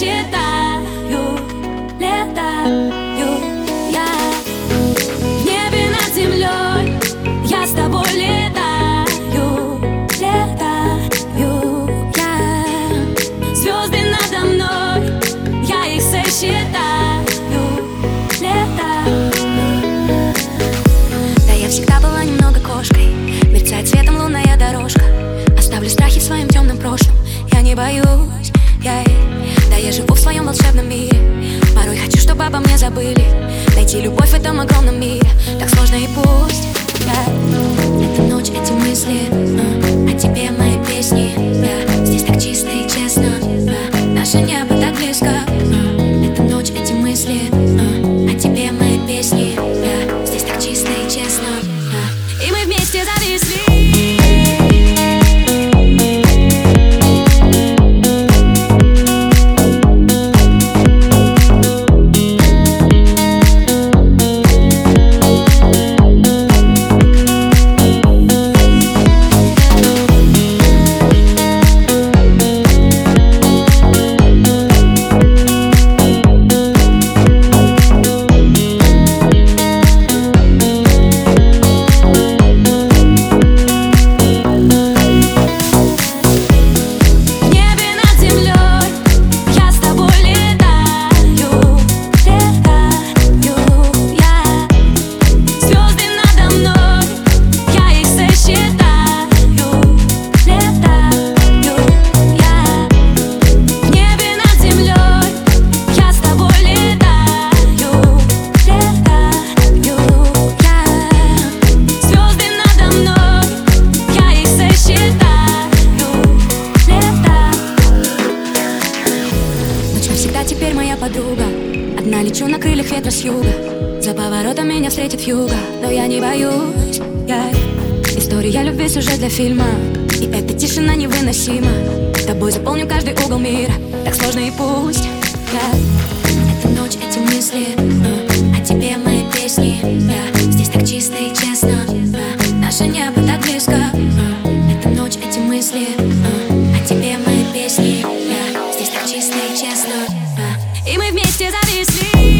считаю летаю я небе над землей я с тобой летаю Летаю я Звезды надо мной я их сосчитаю Летаю Да я всегда была немного кошкой Мерцает светом лунная дорожка Оставлю страхи в своем темном Я не боюсь я, Да я живу в своем волшебном мире Порой хочу, чтобы обо мне забыли Найти любовь в этом огромном мире Так сложно и пусть yeah. Эта ночь, эти мысли uh, О тебе мои песни yeah. Здесь так чисто и честно yeah. Наше небо так близко uh. Эта ночь, эти мысли uh, О тебе мои песни yeah. Здесь так чисто и честно uh. И мы вместе зависли подруга Одна лечу на крыльях ветра с юга. За поворотом меня встретит юга Но я не боюсь, я История любви сюжет для фильма. И эта тишина невыносима. Тобой заполню каждый угол мира. Так сложно и пусть, я Эта ночь, эти мысли uh, О тебе мои песни. Yeah. Здесь так чисто и честно. Uh, Наше небо песни yeah.